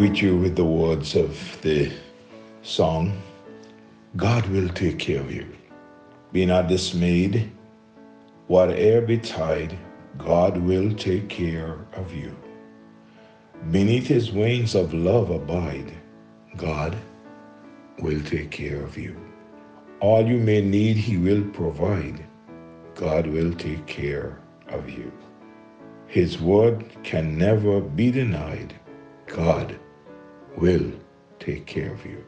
greet you with the words of the song God will take care of you. Be not dismayed, whate'er betide, God will take care of you. Beneath his wings of love abide, God will take care of you. All you may need, he will provide. God will take care of you. His word can never be denied. God will take care of you.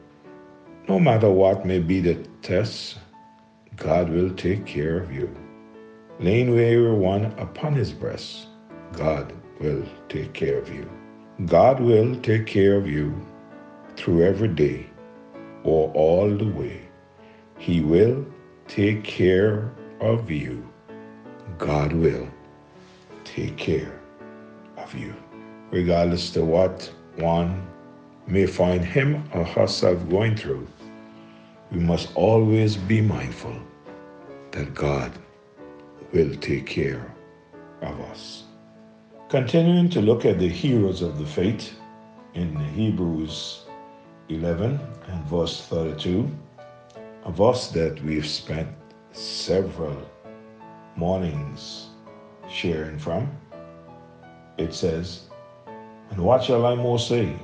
No matter what may be the test, God will take care of you. Laying weary one upon his breast, God will take care of you. God will take care of you through every day or all the way. He will take care of you. God will take care of you. Regardless to what one may find him or herself going through, we must always be mindful that God will take care of us. Continuing to look at the heroes of the faith in Hebrews 11 and verse 32, a verse that we've spent several mornings sharing from. It says, And what shall I more say?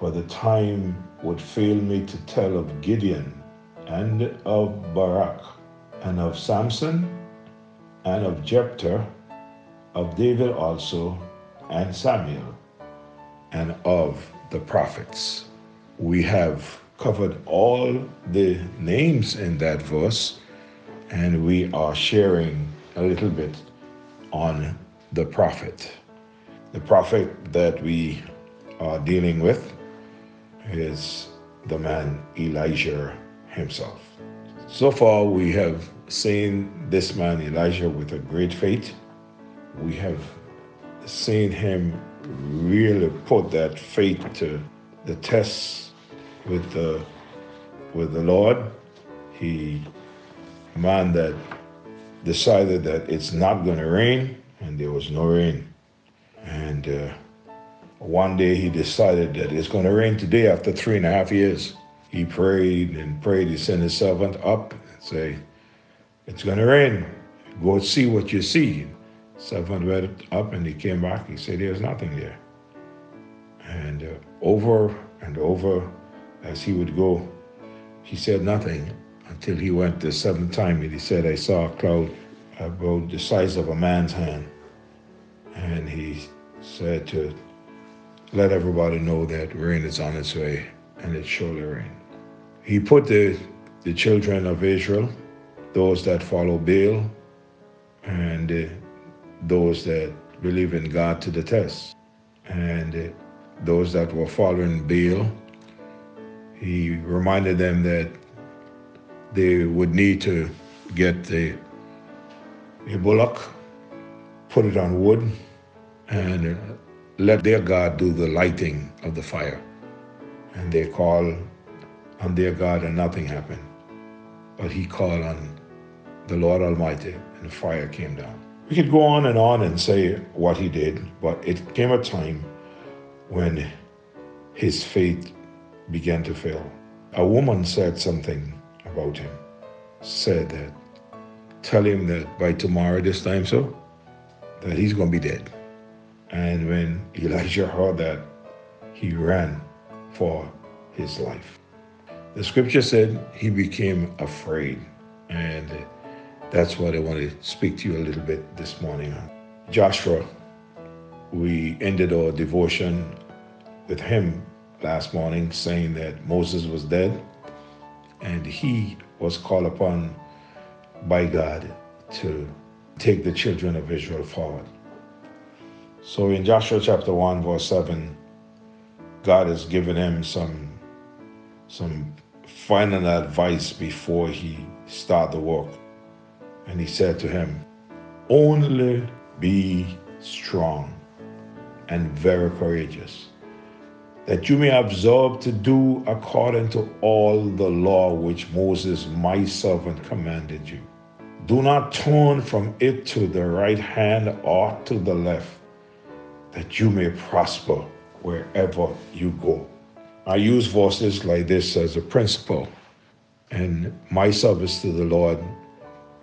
For the time would fail me to tell of Gideon and of Barak and of Samson and of Jephthah, of David also, and Samuel, and of the prophets. We have covered all the names in that verse, and we are sharing a little bit on the prophet. The prophet that we are dealing with is the man Elijah himself. So far, we have seen this man Elijah with a great faith. We have seen him really put that faith to the test with the with the Lord. He man that decided that it's not going to rain, and there was no rain. And uh, one day he decided that it's going to rain today after three and a half years. He prayed and prayed. He sent his servant up and say, "It's going to rain. Go see what you see." Servant went up and he came back. He said, "There's nothing there." And uh, over and over, as he would go, he said nothing until he went the seventh time and he said, I saw a cloud about the size of a man's hand. And he said to let everybody know that rain is on its way, and it surely rain. He put the, the children of Israel, those that follow Baal, and uh, those that believe in God to the test. And uh, those that were following Baal, he reminded them that they would need to get the, a bullock, put it on wood, and uh, let their God do the lighting of the fire. And they call on their God, and nothing happened. But he called on the Lord Almighty, and fire came down. We could go on and on and say what he did, but it came a time when his faith began to fail. A woman said something about him, said that, tell him that by tomorrow, this time so, that he's going to be dead. And when Elijah heard that, he ran for his life. The scripture said he became afraid. And that's what I want to speak to you a little bit this morning Joshua, we ended our devotion with him last morning saying that Moses was dead and he was called upon by God to take the children of Israel forward. So in Joshua chapter 1, verse 7, God has given him some, some final advice before he start the work. And he said to him, Only be strong and very courageous that you may observe to do according to all the law which Moses, my servant, commanded you. Do not turn from it to the right hand or to the left, that you may prosper wherever you go. I use verses like this as a principle in my service to the Lord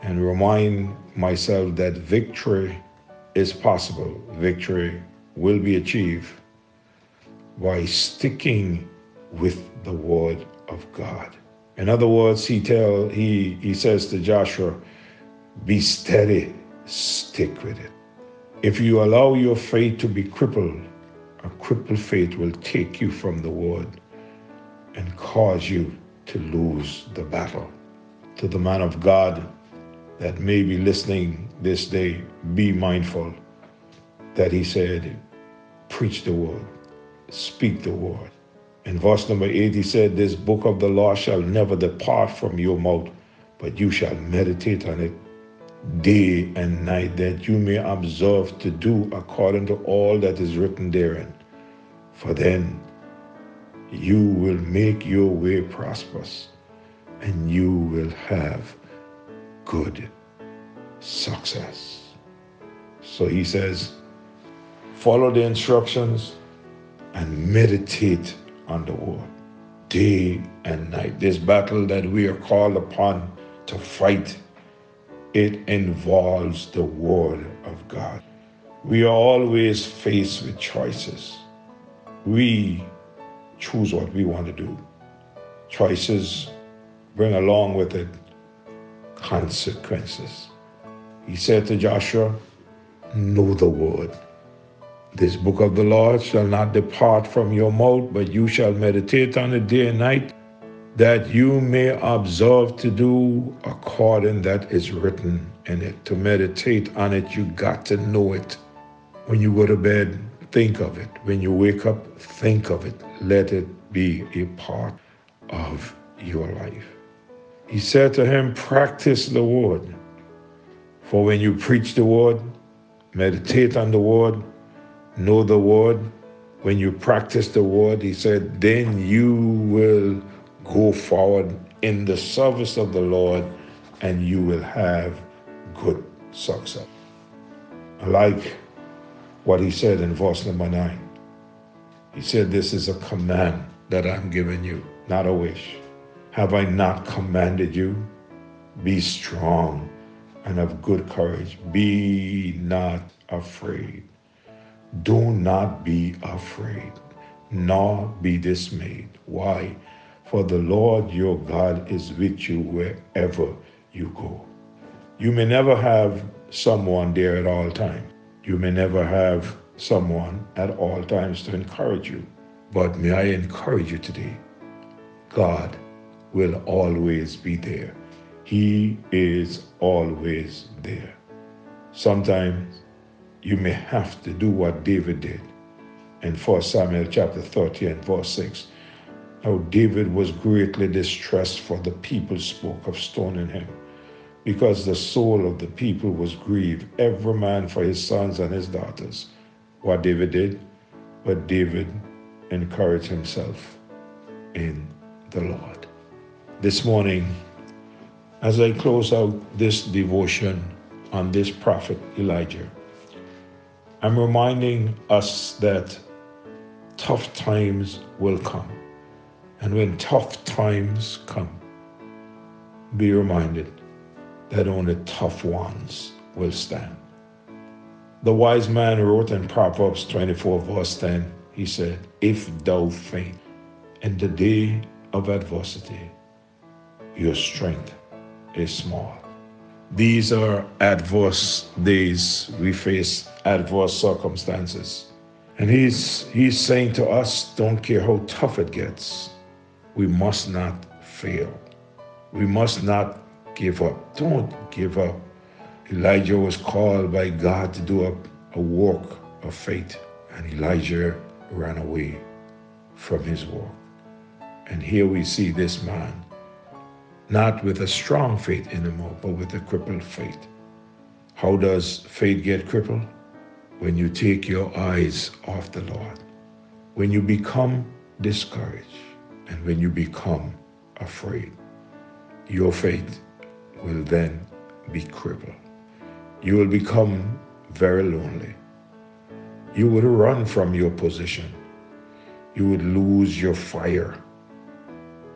and remind myself that victory is possible. Victory will be achieved by sticking with the word of God. In other words, he tell he he says to Joshua, be steady, stick with it. If you allow your faith to be crippled, a crippled faith will take you from the word and cause you to lose the battle. To the man of God that may be listening this day, be mindful that he said, preach the word, speak the word. In verse number eight, he said, This book of the law shall never depart from your mouth, but you shall meditate on it day and night, that you may observe to do according to all that is written therein. For then you will make your way prosperous, and you will have good success. So he says, follow the instructions and meditate on the word day and night. This battle that we are called upon to fight, it involves the word of God. We are always faced with choices. We choose what we want to do. Choices bring along with it consequences. He said to Joshua, Know the word. This book of the Lord shall not depart from your mouth, but you shall meditate on it day and night, that you may observe to do according that is written in it. To meditate on it, you got to know it. When you go to bed, think of it. When you wake up, think of it. Let it be a part of your life. He said to him, Practice the word. For when you preach the word, meditate on the word, know the word, when you practice the word, he said, then you will go forward in the service of the Lord and you will have good success. I like what he said in verse number nine. He said, This is a command that I'm giving you, not a wish. Have I not commanded you? Be strong and of good courage. Be not afraid. Do not be afraid, nor be dismayed. Why? For the Lord your God is with you wherever you go. You may never have someone there at all times. You may never have someone at all times to encourage you. But may I encourage you today God will always be there. He is always there. Sometimes you may have to do what David did in 1 Samuel chapter 30 and verse 6. Now David was greatly distressed for the people spoke of stoning him, because the soul of the people was grieved, every man for his sons and his daughters. What David did, but David encouraged himself in the Lord. This morning, as I close out this devotion on this prophet Elijah, I'm reminding us that tough times will come. And when tough times come, be reminded that only tough ones will stand. The wise man wrote in Proverbs 24, verse 10, he said, If thou faint in the day of adversity, your strength is small. These are adverse days. We face adverse circumstances. And he's, he's saying to us, don't care how tough it gets, we must not fail. We must not give up. Don't give up. Elijah was called by God to do a, a work of faith, and Elijah ran away from his work. And here we see this man not with a strong faith anymore, but with a crippled faith. How does faith get crippled? When you take your eyes off the Lord, when you become discouraged, and when you become afraid, your faith will then be crippled. You will become very lonely. You will run from your position you would lose your fire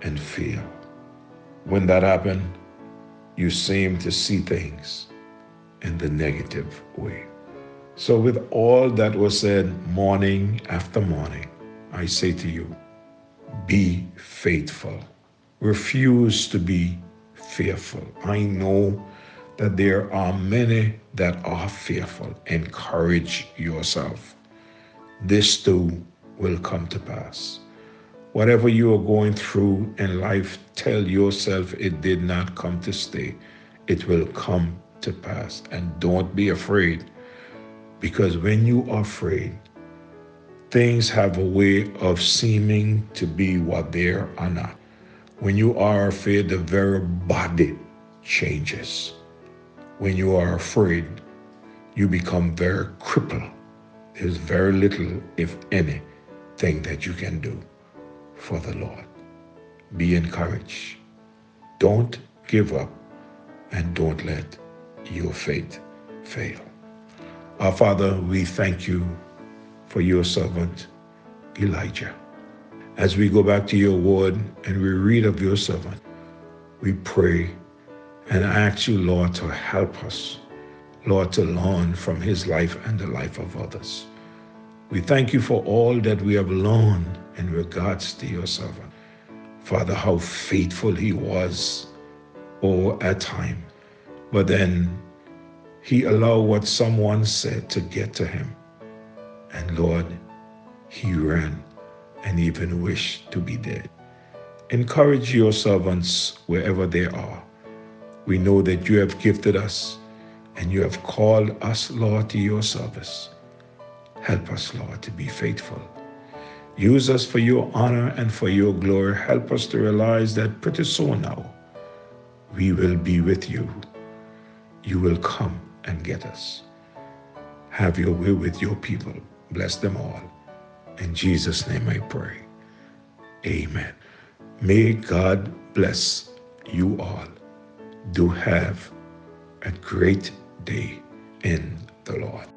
and fear. When that happened, you seem to see things in the negative way. So, with all that was said morning after morning, I say to you, be faithful. Refuse to be fearful. I know that there are many that are fearful. Encourage yourself. This too will come to pass. Whatever you are going through in life, tell yourself it did not come to stay. It will come to pass. And don't be afraid, because when you are afraid, things have a way of seeming to be what they are not. When you are afraid, the very body changes. When you are afraid, you become very crippled. There's very little, if anything, that you can do for the Lord. Be encouraged. Don't give up and don't let your faith fail. Our Father, we thank you for your servant, Elijah. As we go back to your word and we read of your servant, we pray and ask you, Lord, to help us, Lord, to learn from his life and the life of others. We thank you for all that we have learned in regards to your servant. Father, how faithful he was, oh, at time. But then he allowed what someone said to get to him. And Lord, he ran and even wished to be dead. Encourage your servants wherever they are. We know that you have gifted us and you have called us, Lord, to your service. Help us, Lord, to be faithful Use us for your honor and for your glory. Help us to realize that pretty soon now, we will be with you. You will come and get us. Have your way with your people. Bless them all. In Jesus' name I pray. Amen. May God bless you all. Do have a great day in the Lord.